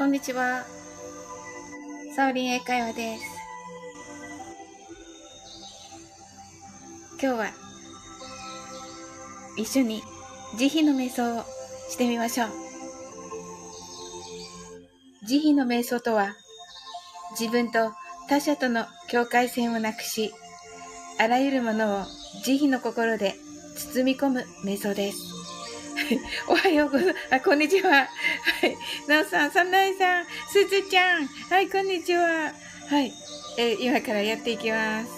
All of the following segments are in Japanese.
こんにちは。サオリン英会話です。今日は一緒に慈悲の瞑想をしてみましょう。慈悲の瞑想とは自分と他者との境界線をなくし、あらゆるものを慈悲の心で包み込む瞑想です。おはようございます。あ、こんにちは。はい。なおさん、さないさん、すずちゃん。はい、こんにちは。はい。えー、今からやっていきます。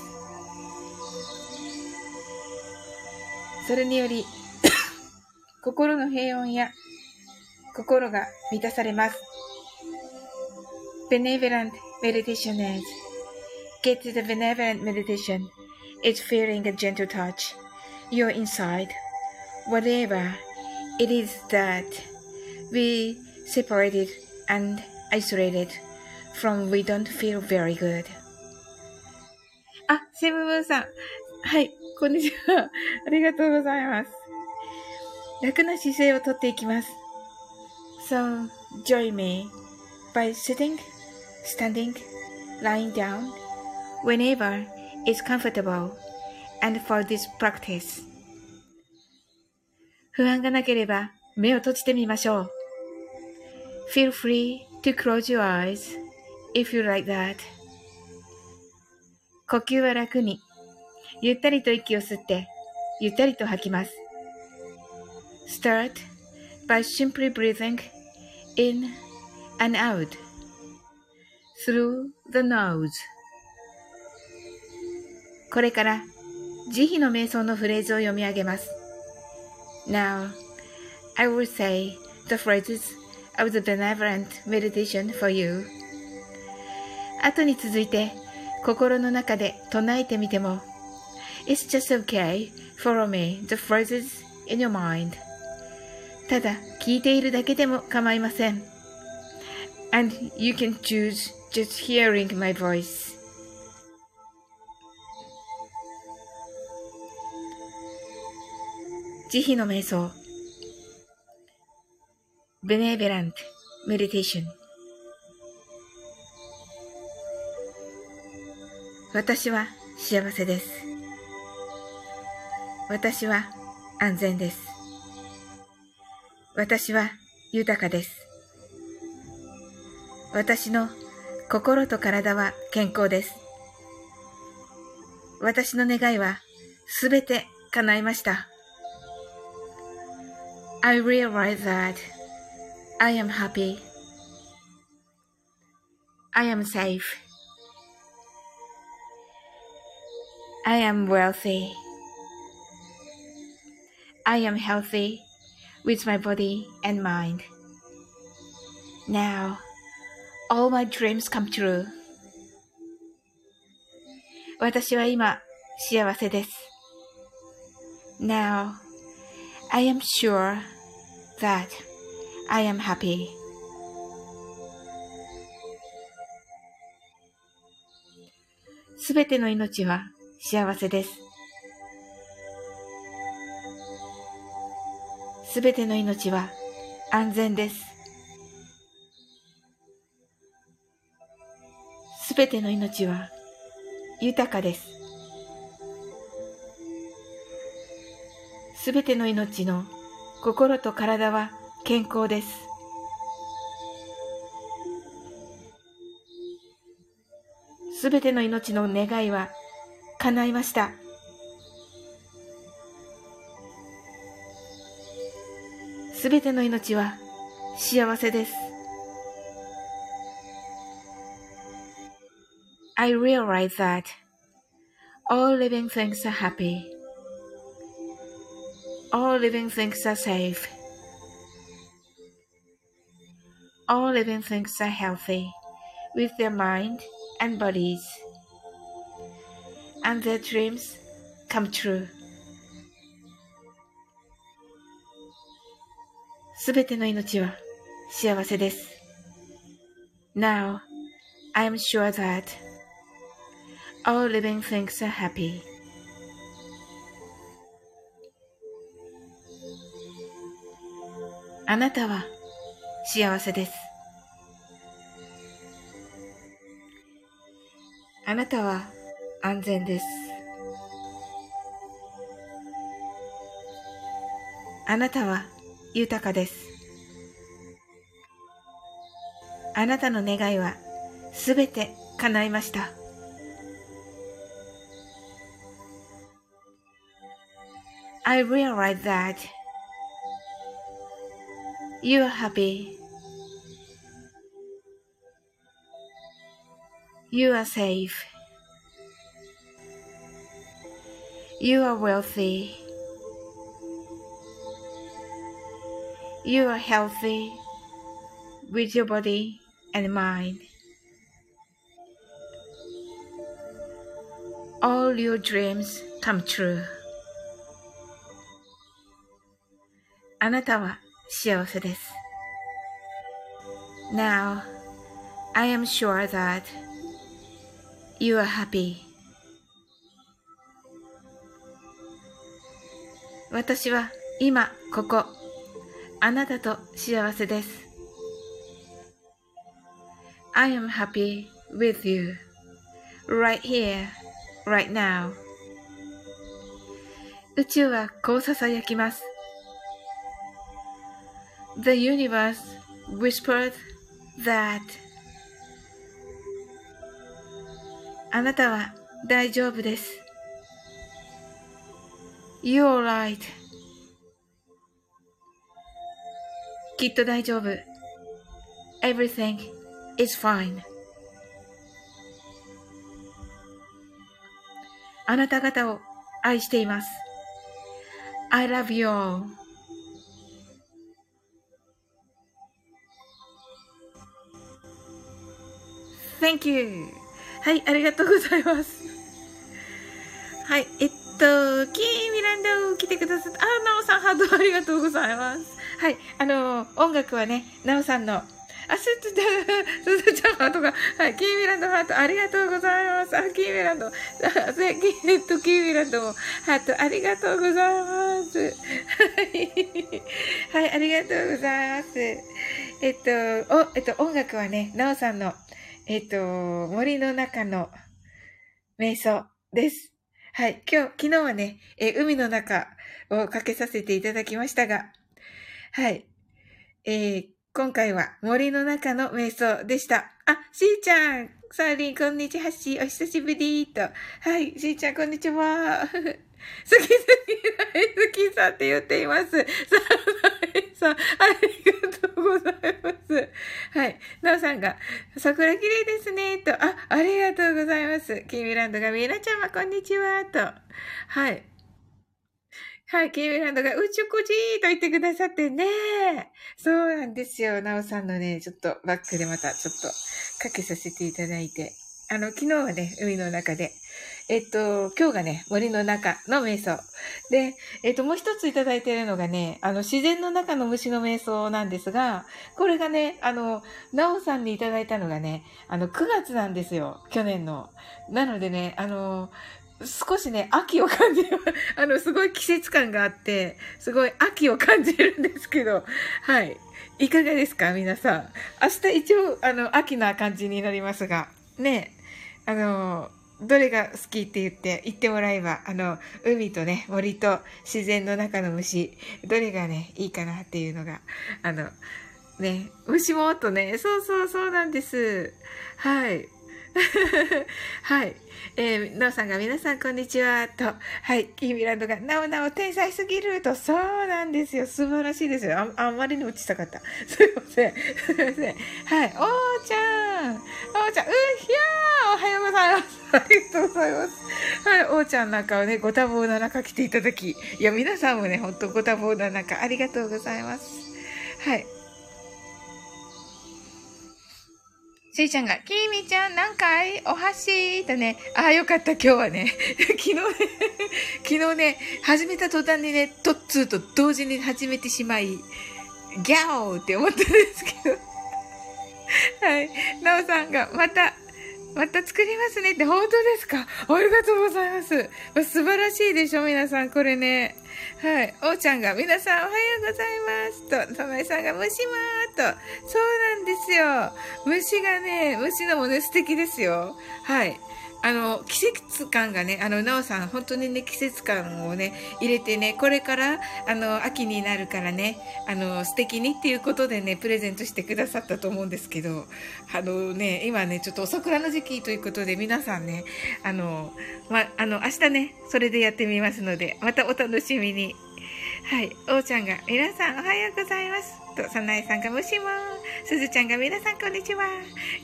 それにより、心の平穏や心が満たされます。Benevolent meditation is Get to the benevolent meditation. It's feeling a gentle touch. You're inside. Whatever It is that we separated and isolated from we don't feel very good. あ、セムムーンさん。はい、こんにちは。ありがとうございます。楽な姿勢をとっていきます。So, join me by sitting, standing, lying down, whenever it's comfortable, and for this practice. 不安がなければ目を閉じてみましょう。Feel free to close your eyes if you like that. 呼吸は楽に、ゆったりと息を吸って、ゆったりと吐きます。Start by simply breathing in and out through the nose. これから慈悲の瞑想のフレーズを読み上げます。Now, I will say the phrases of the benevolent meditation for you. 後に続いて心の中で唱えてみても It's just okay. Follow me the phrases in your mind. ただ聞いているだけでも構いません。And you can choose just hearing my voice. 慈悲の瞑想。benevolent meditation 私は幸せです。私は安全です。私は豊かです。私の心と体は健康です。私の願いはすべて叶いました。I realize that I am happy. I am safe. I am wealthy. I am healthy with my body and mind. Now, all my dreams come true. 私は今幸せです。Now, I am sure that I am happy. すべての命は幸せです。すべての命は安全です。すべての命は豊かです。すべての命の心と体は健康です。すべての命の願いは叶いました。すべての命は幸せです。I realize that all living things are happy. All living things are safe. All living things are healthy with their mind and bodies. And their dreams come true. すべての命は幸せです。Now, I am sure that all living things are happy. あなたは幸せです。あなたは安全です。あなたは豊かです。あなたの願いはすべて叶いました。I realize that you are happy. You are safe. You are wealthy. You are healthy with your body and mind. All your dreams come true. あなたは 幸せです。Now, I am sure that you are happy. 私は今ここあなたと幸せです。I am happy with you right here, right now. 宇宙はこう囁きます。The universe whispered that あなたは大丈夫です。You're right. きっと大丈夫。Everything is fine. あなた方を愛しています。I love you all. Thank you. はい、ありがとうございます。はい、えっと、キーミランド来てくださった。あ、なおさんハードありがとうございます。はい。あの、音楽はね、なおさんの、あ、すずちゃん、すずちゃんハートが、はい、キーミランドハート、ありがとうございます。あ、キーミランド、あ、えっと、キーミランドも、ハート、ありがとうございます。はい。はい、ありがとうございます。えっと、お、えっと、音楽はね、なおさんの、えっと、森の中の瞑想です。はい。今日、昨日はね、え海の中をかけさせていただきましたが、はい。えー、今回は森の中の瞑想でした。あ、しーちゃん、サーリン、こんにちはしー、お久しぶりと。はい、しーちゃん、こんにちは。好きすぎ大好きさんって言っています。さあ、さん、ありがとうございます。はい。なおさんが、桜綺麗ですね、と。あ、ありがとうございます。キーミランドが、みなちゃま、こんにちは、と。はい。はい、キーミランドが、うちゅこじーと言ってくださってね。そうなんですよ。なおさんのね、ちょっとバックでまたちょっとかけさせていただいて。あの、昨日はね、海の中で、えっと、今日がね、森の中の瞑想。で、えっと、もう一ついただいているのがね、あの、自然の中の虫の瞑想なんですが、これがね、あの、なおさんにいただいたのがね、あの、9月なんですよ。去年の。なのでね、あの、少しね、秋を感じる。あの、すごい季節感があって、すごい秋を感じるんですけど、はい。いかがですか皆さん。明日一応、あの、秋な感じになりますが、ね、あの、どれが好きって言って、言ってもらえば、あの、海とね、森と自然の中の虫、どれがね、いいかなっていうのが、あの、ね、虫もっとね、そうそうそうなんです。はい。はい。えー、なおさんが皆さんこんにちは、と。はい。キーミランドが、なおなお天才すぎる、と。そうなんですよ。素晴らしいですよ。あ、あんまりに落ちたかった。すいません。すいません。はい。おーちゃん。おーちゃん。うひゃーおはようございます。ありがとうございます。はい。おーちゃんなんかをね、ご多忙な中来ていただき。いや、皆さんもね、ほんとご多忙な中、ありがとうございます。はい。せいちゃんが、きみちゃん何回お箸とね、ああ、よかった、今日はね。昨日ね、昨日ね、始めた途端にね、とっつーと同時に始めてしまい、ギャオーって思ったんですけど。はい。なおさんが、また、また作りますねって、本当ですか？ありがとうございます。素晴らしいでしょ皆さん、これね。はい。おーちゃんが、皆さんおはようございます。と、たまえさんが、虫もーと。そうなんですよ。虫がね、虫のもね、素敵ですよ。はい。あの、季節感がね、あの、なおさん、本当にね、季節感をね、入れてね、これから、あの、秋になるからね、あの、素敵にっていうことでね、プレゼントしてくださったと思うんですけど、あのね、今ね、ちょっとお桜の時期ということで、皆さんね、あの、ま、あの、明日ね、それでやってみますので、またお楽しみに。はい。おーちゃんが、皆さんおはようございます。と、さなえさんがもしもーすずちゃんが皆さんこんにちは。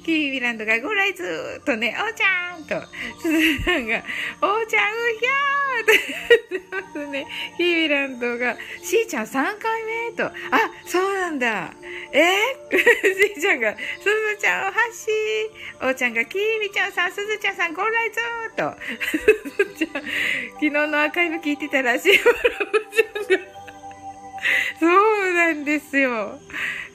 キーミランドがご来ずとね、おーちゃんと、すずちゃんが、おーちゃんうひゃーって言ってますね。キーミランドが、しーちゃん3回目と、あ、そうなんだ。えー、しーちゃんが、すずちゃんおはしーおーちゃんが、キーミちゃんさん、すずちゃんさんご来ずと、すずちゃん、昨日のアーカイブ聞いてたらしい。ちゃんが、そうなんですよ。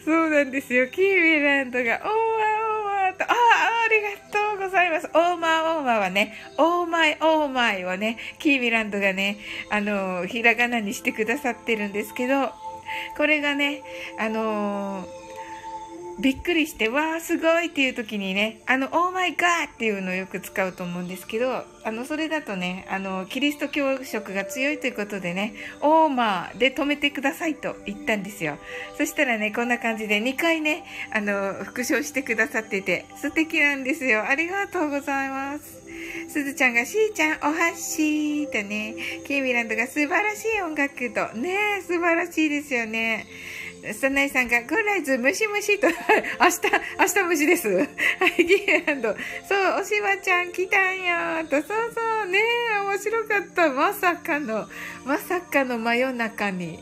そうなんですよ。キーウィランドが、オーマーオーマーと、ああ、ありがとうございます。オーマーオーマーはね、オーマイオーマイをね、キーウィランドがね、あの、ひらがなにしてくださってるんですけど、これがね、あのーびっくりして、わーすごいっていう時にね、あの、オーマイガーっていうのをよく使うと思うんですけど、あの、それだとね、あの、キリスト教色が強いということでね、オーマーで止めてくださいと言ったんですよ。そしたらね、こんな感じで2回ね、あの、復唱してくださってて、素敵なんですよ。ありがとうございます。すずちゃんがしーちゃんおはしーとね、ケイミランドが素晴らしい音楽と、ね素晴らしいですよね。サナイさんが、グライズ、ムシムシと、明日、明日虫です。はい、ギーランド。そう、おしばちゃん来たんよ。と、そうそう、ねえ面白かった。まさかの、まさかの真夜中に、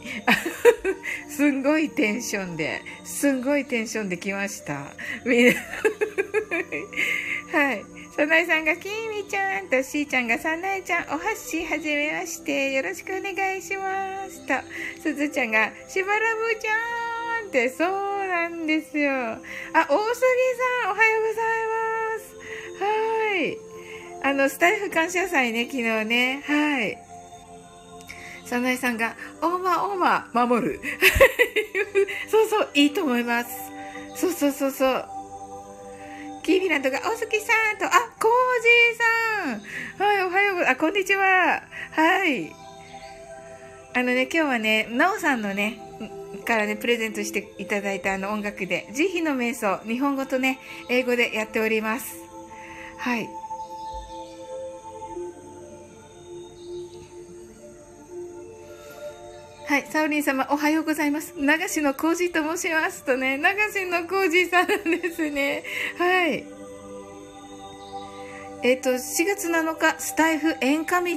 すんごいテンションで、すんごいテンションで来ました。みんな、はい。サナイさんが、きみちゃんと、しーちゃんが、サナイちゃん、おはし、はじめまして、よろしくお願いしますと、すずちゃんが、しばらぶちゃんって、そうなんですよ。あ、大杉さん、おはようございます。はい。あの、スタイフ感謝祭ね、昨日ね。はい。サナイさんが、オーマーオーマー、守る。そうそう、いいと思います。そうそうそうそう。キービランドが、おすきさんと、あ、コージーさんはい、おはようあ、こんにちははい。あのね、今日はね、なおさんのね、からね、プレゼントしていただいたあの音楽で、慈悲の瞑想、日本語とね、英語でやっております。はい。はい、サウリン様、おはようございます。流しのコージと申しますとね、流しのコージさんですね。はい。えっ、ー、と、4月7日、スタイフ演歌道。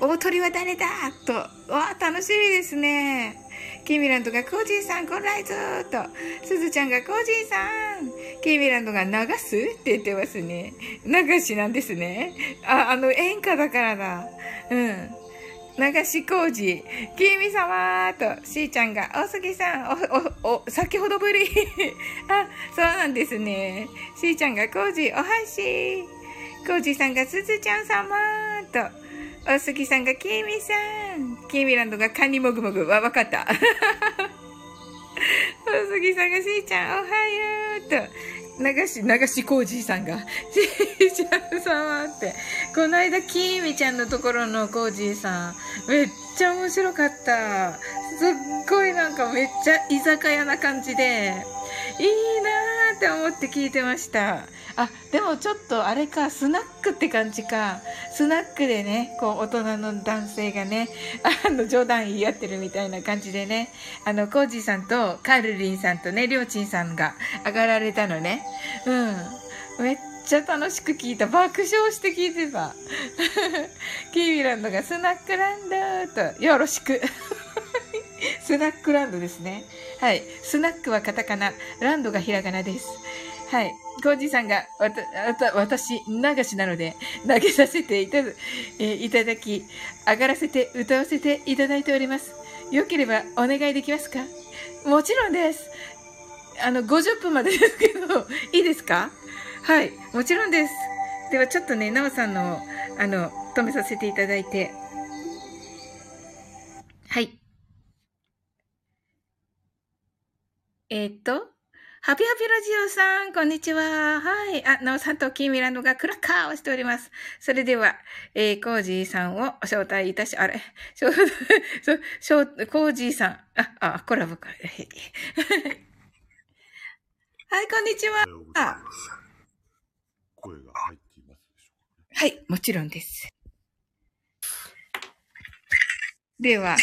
大鳥は誰だと。わ楽しみですね。キーミランドがコージーさん、こんらいずと。すずちゃんがコージーさん。キーミランドが流すって言ってますね。流しなんですね。あ、あの、演歌だからだ。うん。流し工事、きみ様と、しーちゃんが、大杉さん、お、お、お、先ほどぶり。あ、そうなんですね。しーちゃんが、工事、おはし。工事さんが、すずちゃん様と、大杉さんが、きみさん。きみランドが、カニもぐもぐ。わ、わかった。大杉さんが、しーちゃん、おはようと、流し、流しコージーさんが、ちーちゃん様って。この間、きーみちゃんのところのコージーさん、めっちゃ面白かった。すっごいなんかめっちゃ居酒屋な感じで、いいなーって思って聞いてました。あ、でもちょっとあれか、スナックって感じか。スナックでね、こう、大人の男性がね、あの、冗談言い合ってるみたいな感じでね、あの、コージーさんとカールリンさんとね、りょうちんさんが上がられたのね。うん。めっちゃ楽しく聞いた。爆笑して聞いてた。キービランドがスナックランドと、よろしく。スナックランドですね。はい。スナックはカタカナ、ランドがひらがなです。はい。コージさんが、わた、わた、私、流しなので、投げさせていた、えー、いただき、上がらせて、歌わせていただいております。よければ、お願いできますか？もちろんです。あの、50分までですけど、いいですか？はい、もちろんです。では、ちょっとね、なおさんの、あの、止めさせていただいて。はい。えー、っと、ハピハピラジオさん、こんにちは。はい。あ、なおさんとキーミランドがクラッカーをしております。それでは、えー、コージーさんを招待いたし、あれ、招待、そう、コージーさん。あ、あ、コラボか。はい、こんにちは。声が入っていますでしょうか、はい、もちろんです。では。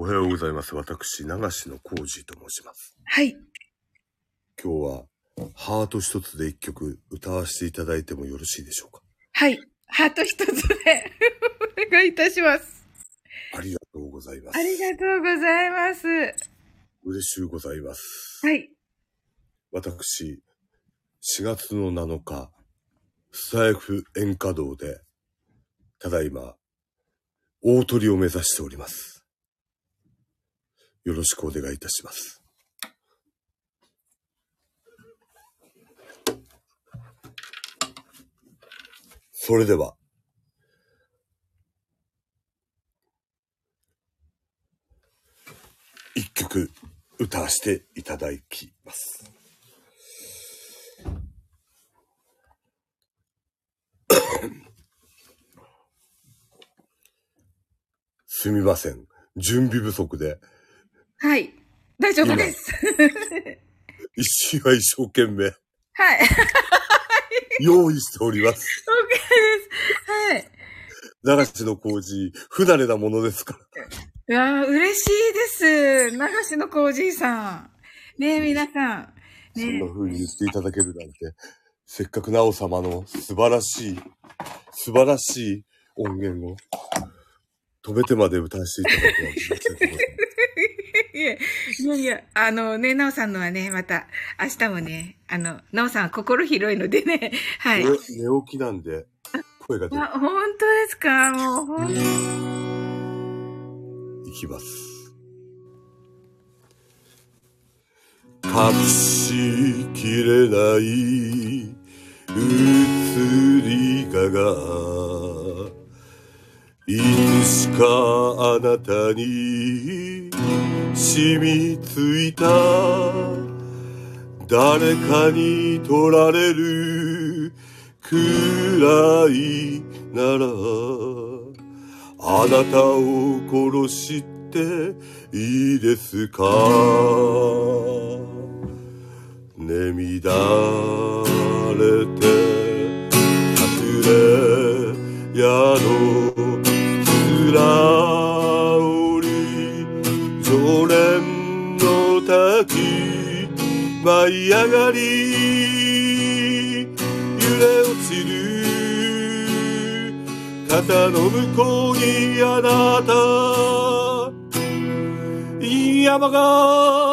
おはようございます。私、流しのコージーと申します。はい。今日は、ハート一つで一曲歌わせていただいてもよろしいでしょうか？はい。ハート一つで お願いいたします。ありがとうございます。ありがとうございます。嬉しゅうございます。はい。私、4月の7日、スタイフ演歌堂で、ただいま、大鳥を目指しております。よろしくお願いいたします。それでは、一曲歌わせていただきます。すみません。準備不足で。はい。大丈夫です。一瞬は一生懸命。はい。用意しております。OK です。はい。流しの工事、不慣れなものですから。いや嬉しいです。流しの工事さん。ねえ、皆さん。ね、そんな風に言っていただけるなんて、せっかくなお様の素晴らしい、素晴らしい音源を、止めてまで歌わせていただくなんて、いやいや、あのね、なおさんのはね、また、明日もね、あの、なおさんは心広いのでね、はい。寝起きなんで、声が出る。あ、本当ですか？もう、ほんいきます。隠しきれない移りががいつしかあなたに染みついた。誰かに取られる。くらいならあなたを殺していいですか？眠だれて隠れ宿上がり揺れ落ちる。肩の向こうにあなた。山が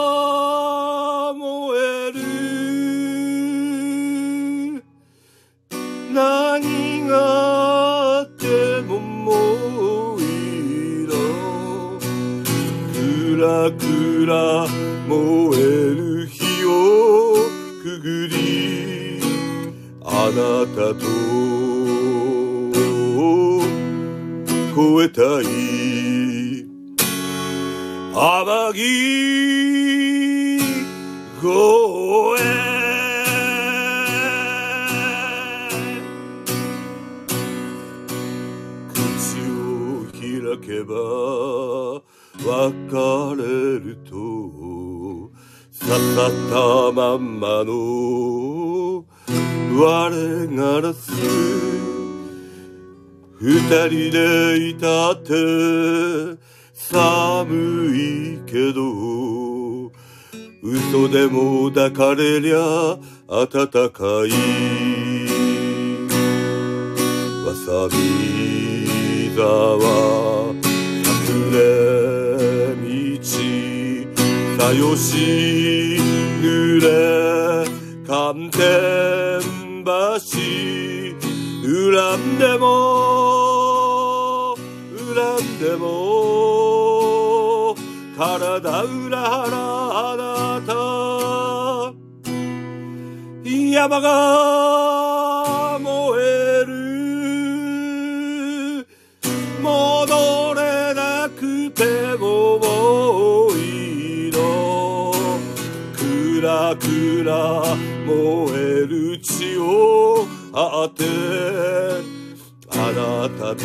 口を開けば別れると刺さったまんまの我がらす二人でいたって寒いけど。嘘でも抱かれりゃ暖かい。わさび沢隠れさよしぬれ寒天橋恨んでも恨んでも体裏腹あ山が燃える。戻れなくても多いの。くらくら燃える血をあてあなたと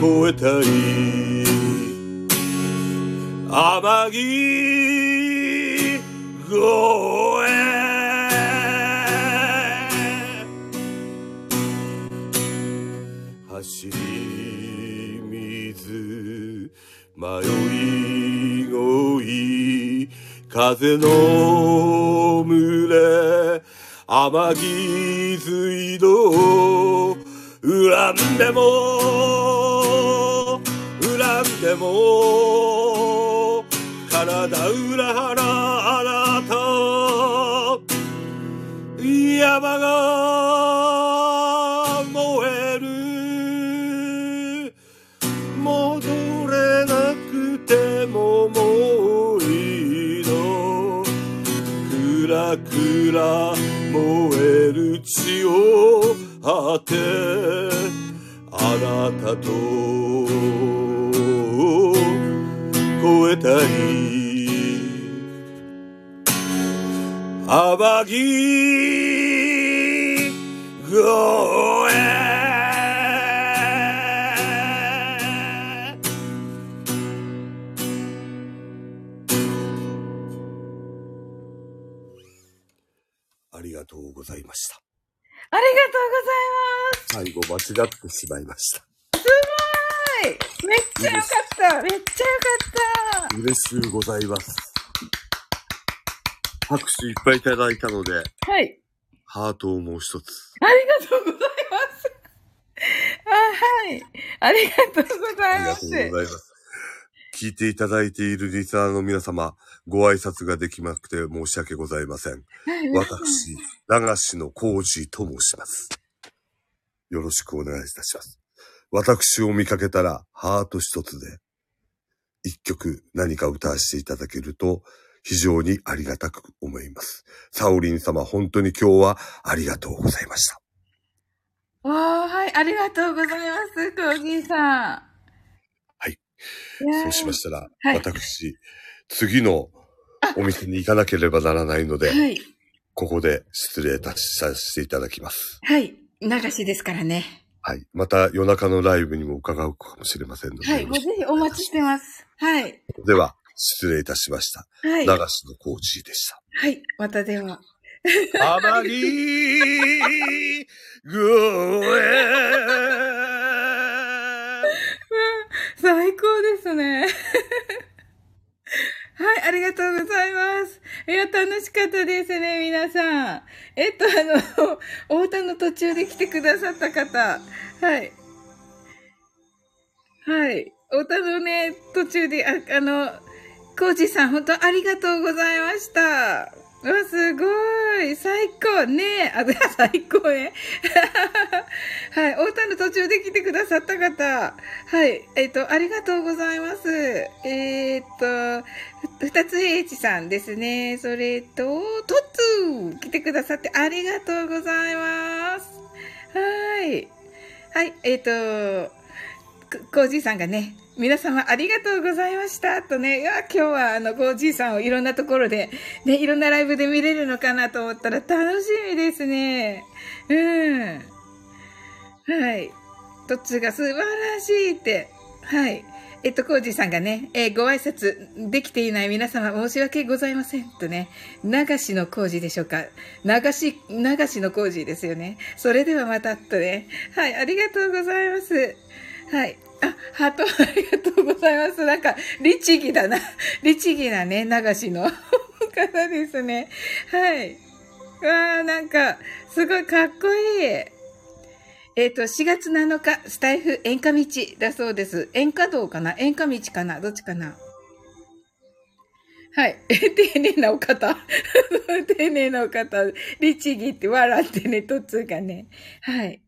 越えたい天城走り水迷い恋風の群れ天城水道恨んでも恨んでも体裏腹山が燃える。戻れなくてももういいの。くらくら燃える血をあてあなたと越えたい。天城越えありがとうございました。ありがとうございます。最後間違ってしまいました。はい。めっちゃよかった。めっちゃよかった。嬉しゅうございます。拍手いっぱいいただいたので、はい。ハートをもう一つ。ありがとうございます。あ、はい。ありがとうございます。ありがとうございます。聞いていただいているリスナーの皆様、ご挨拶ができなくて申し訳ございません。はい私、流しのコージーと申します。よろしくお願いいたします。私を見かけたら、ハート一つで、一曲何か歌わせていただけると、非常にありがたく思います。サオリン様、本当に今日はありがとうございました。わあ、はい。ありがとうございます。コーギーさん。はい。そうしましたら、はい私、次のお店に行かなければならないので、はい。ここで失礼させていただきます。はい。流しですからね。はい。また夜中のライブにも伺うかもしれませんので、はい。もうぜひお待ちしてます。はい。では、失礼いたしました。はい。流しのコーチーでした。はい。またでは。あまりごえ 最高ですね。はい、ありがとうございます。いや、楽しかったですね、皆さん。えっと、あの、お歌の途中で来てくださった方。はい。はい。お歌のね、途中で、あ、あの、コージさん、本当ありがとうございました。うわ、すごい。最高。ねえあ、最高ね。はい。お歌の途中で来てくださった方。はい。えっ、と、ありがとうございます。えっ、と、二つ H さんですね。それと、トッツー来てくださってありがとうございます。はい。はい。えっ、と、ココージさんがね、皆様ありがとうございました。とね、いや、今日はあの、コージーさんをいろんなところで、ね、いろんなライブで見れるのかなと思ったら楽しみですね。うん。はい。トッツーが素晴らしいって。はい。えっと、コージーさんがね、えーご挨拶できていない皆様申し訳ございません。とね、流しのコージーでしょうか。流し、流しのコージーですよね。それではまたとね。はい、ありがとうございます。はい。あ、ハートありがとうございます。なんか、律儀だな。律儀なね、流しの方ですね。はい。わあ、なんか、すごいかっこいい。えっ、と、4月7日、スタイフ演歌道だそうです。演歌道かな？演歌道かな？どっちかな？はい。え 丁寧なお方。丁寧なお方。律儀って笑ってね、トッツーがね。はい。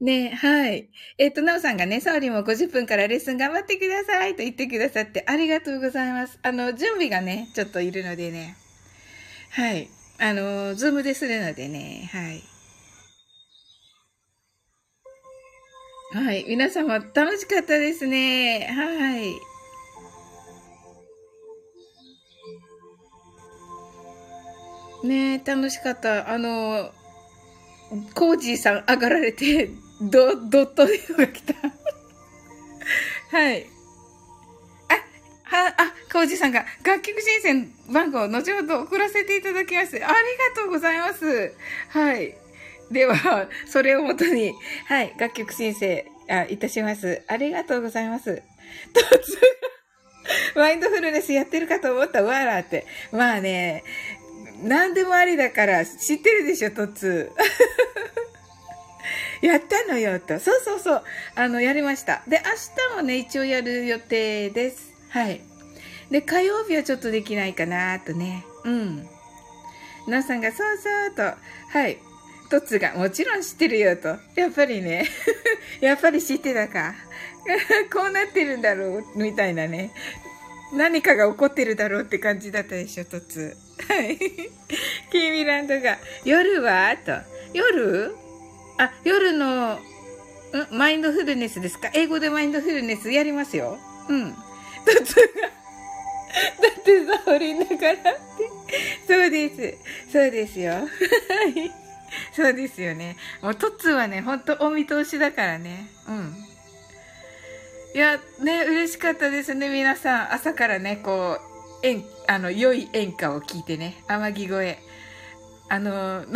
ねはい。えっ、と、なおさんがね、サオリも50分からレッスン頑張ってくださいと言ってくださってありがとうございます。あの、準備がね、ちょっといるのでね。はい。あの、ズームでするのでね、はい。はい。皆様楽しかったですね。はい。ね楽しかった。あの、コージーさん上がられて、ド、ドットが来た。はい。あ、は、あ、コージさんが楽曲申請番号後ほど送らせていただきます。ありがとうございます。はい。では、それをもとに、はい、楽曲申請、あ、いたします。ありがとうございます。とつが、マインドフルネスやってるかと思ったわらって。まあね、何でもありだから知ってるでしょ、トツ。やったのよ、と。そうそうそう。あの、やりました。で、明日もね、一応やる予定です。はい。で、火曜日はちょっとできないかな、とね。うん。なおさんが、そうそうと。はい。トツが、もちろん知ってるよ、と。やっぱりね。やっぱり知ってたか。こうなってるんだろう、みたいなね。何かが起こってるだろうって感じだったでしょ、トツ。はい。キーミランドが、夜は？と。夜？あ、夜の、んマインドフルネスですか？英語でマインドフルネスやりますよ。うん。トツが、だってサオリンだからって。そうです。そうですよ。はい。そうですよね。もうトッツはね、ほんとお見通しだからね。うん。いや、ね、嬉しかったですね、皆さん。朝からね、こう、演、あの、良い演歌を聞いてね、天城越え。あの、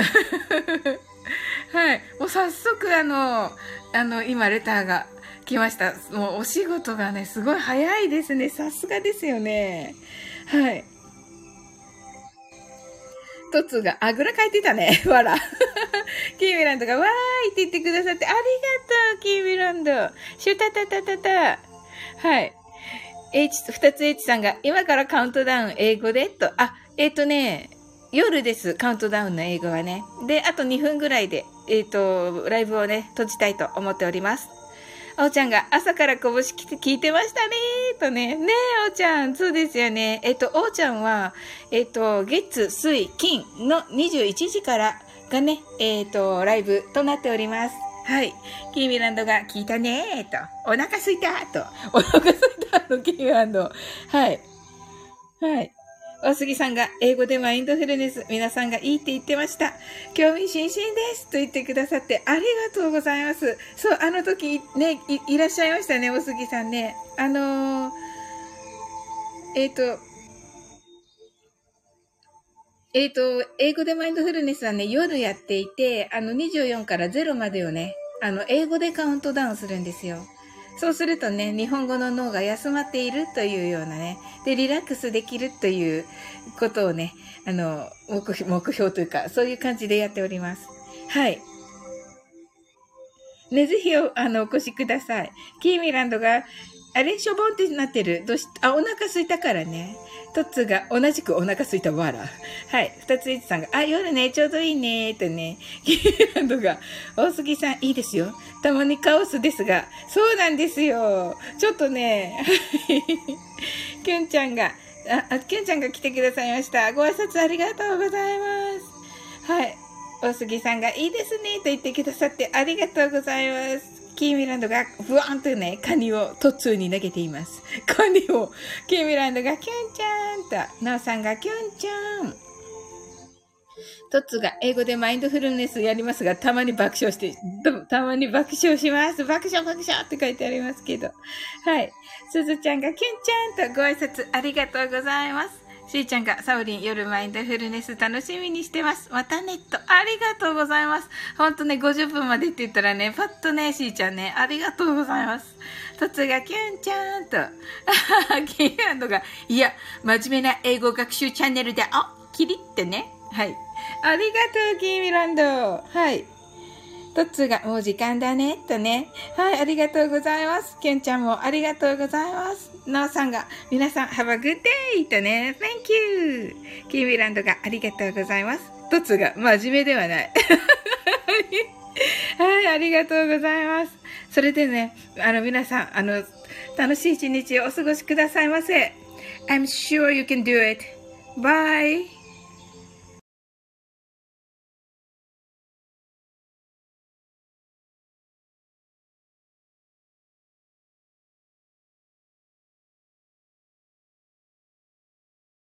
はい。もう早速あの、あの、今レターが来ました。もうお仕事がね、すごい早いですね。さすがですよね。はい。トツが、あぐらかいてたね。わら。キーミランドが、わーいって言ってくださって、ありがとう、キーミランド。シュタタタタタ。はい。H、二つ H さんが、今からカウントダウン英語で？と、あ、えっ、ー、とね、夜です、カウントダウンの英語はね。で、あと2分ぐらいで、えっ、ー、と、ライブをね、閉じたいと思っております。おうちゃんが朝から拳聞いてましたねとね。ねえ、おうちゃん。そうですよね。えっ、と、おうちゃんは、えっ、と、月、水、金の21時からがね、えっ、と、ライブとなっております。はい。キーミランドが聞いたねと。お腹すいたと。お腹すいたの、キーミランド。はい。はい。大杉さんが英語でマインドフルネス、皆さんがいいって言ってました。興味津々ですと言ってくださってありがとうございます。そう、あの時ね、いらっしゃいましたね、大杉さんね。あのー、えっ、ー、と、えっ、ー、と、英語でマインドフルネスはね、夜やっていて、あの24から0までをね、あの、英語でカウントダウンするんですよ。そうするとね、日本語の脳が休まっているというようなね、で、リラックスできるということをね、あの、目標目標というか、そういう感じでやっております。はい。ね、ぜひ、あの、お越しください。キーミランドが、あれしょぼんってなってる？どうし、あ、お腹すいたからね。トッツが同じくお腹すいたわら。はい。二ついつさんが、あ、夜ね、ちょうどいいね、とね。キーランドが、大杉さん、いいですよ。たまにカオスですが、そうなんですよ。ちょっとね、キュンちゃんが、あ、キュンちゃんが来てくださいました。ご挨拶ありがとうございます。はい。大杉さんが、いいですね、と言ってくださってありがとうございます。キーミランドがふわんとね、カニを突通に投げています。カニを、キーミランドがキュンちゃんと、ナオさんがキュンちゃん。トッツが英語でマインドフルネスやりますが、たまに爆笑して、たまに爆笑します。爆笑爆笑って書いてありますけど。はい。すずちゃんがキュンちゃんとご挨拶ありがとうございます。しーちゃんがサウリン夜マインドフルネス楽しみにしてます。またネットありがとうございます。ほんとね、50分までって言ったらね、パッとね、しーちゃんね、ありがとうございます。とつがキュンちゃんと、キーランドが、いや、真面目な英語学習チャンネルで、あ、キリってね。はい。ありがとう、キーミランド。はい。トッツーがもう時間だね、とね。はい、ありがとうございます。ケンちゃんもありがとうございます。ノーさんが、皆さん、have a good day! とね、thank you! キーミランドがありがとうございます。トッツが真面目ではない。はい、ありがとうございます。それでね、あの、皆さん、あの、楽しい一日をお過ごしくださいませ。I'm sure you can do it. Bye!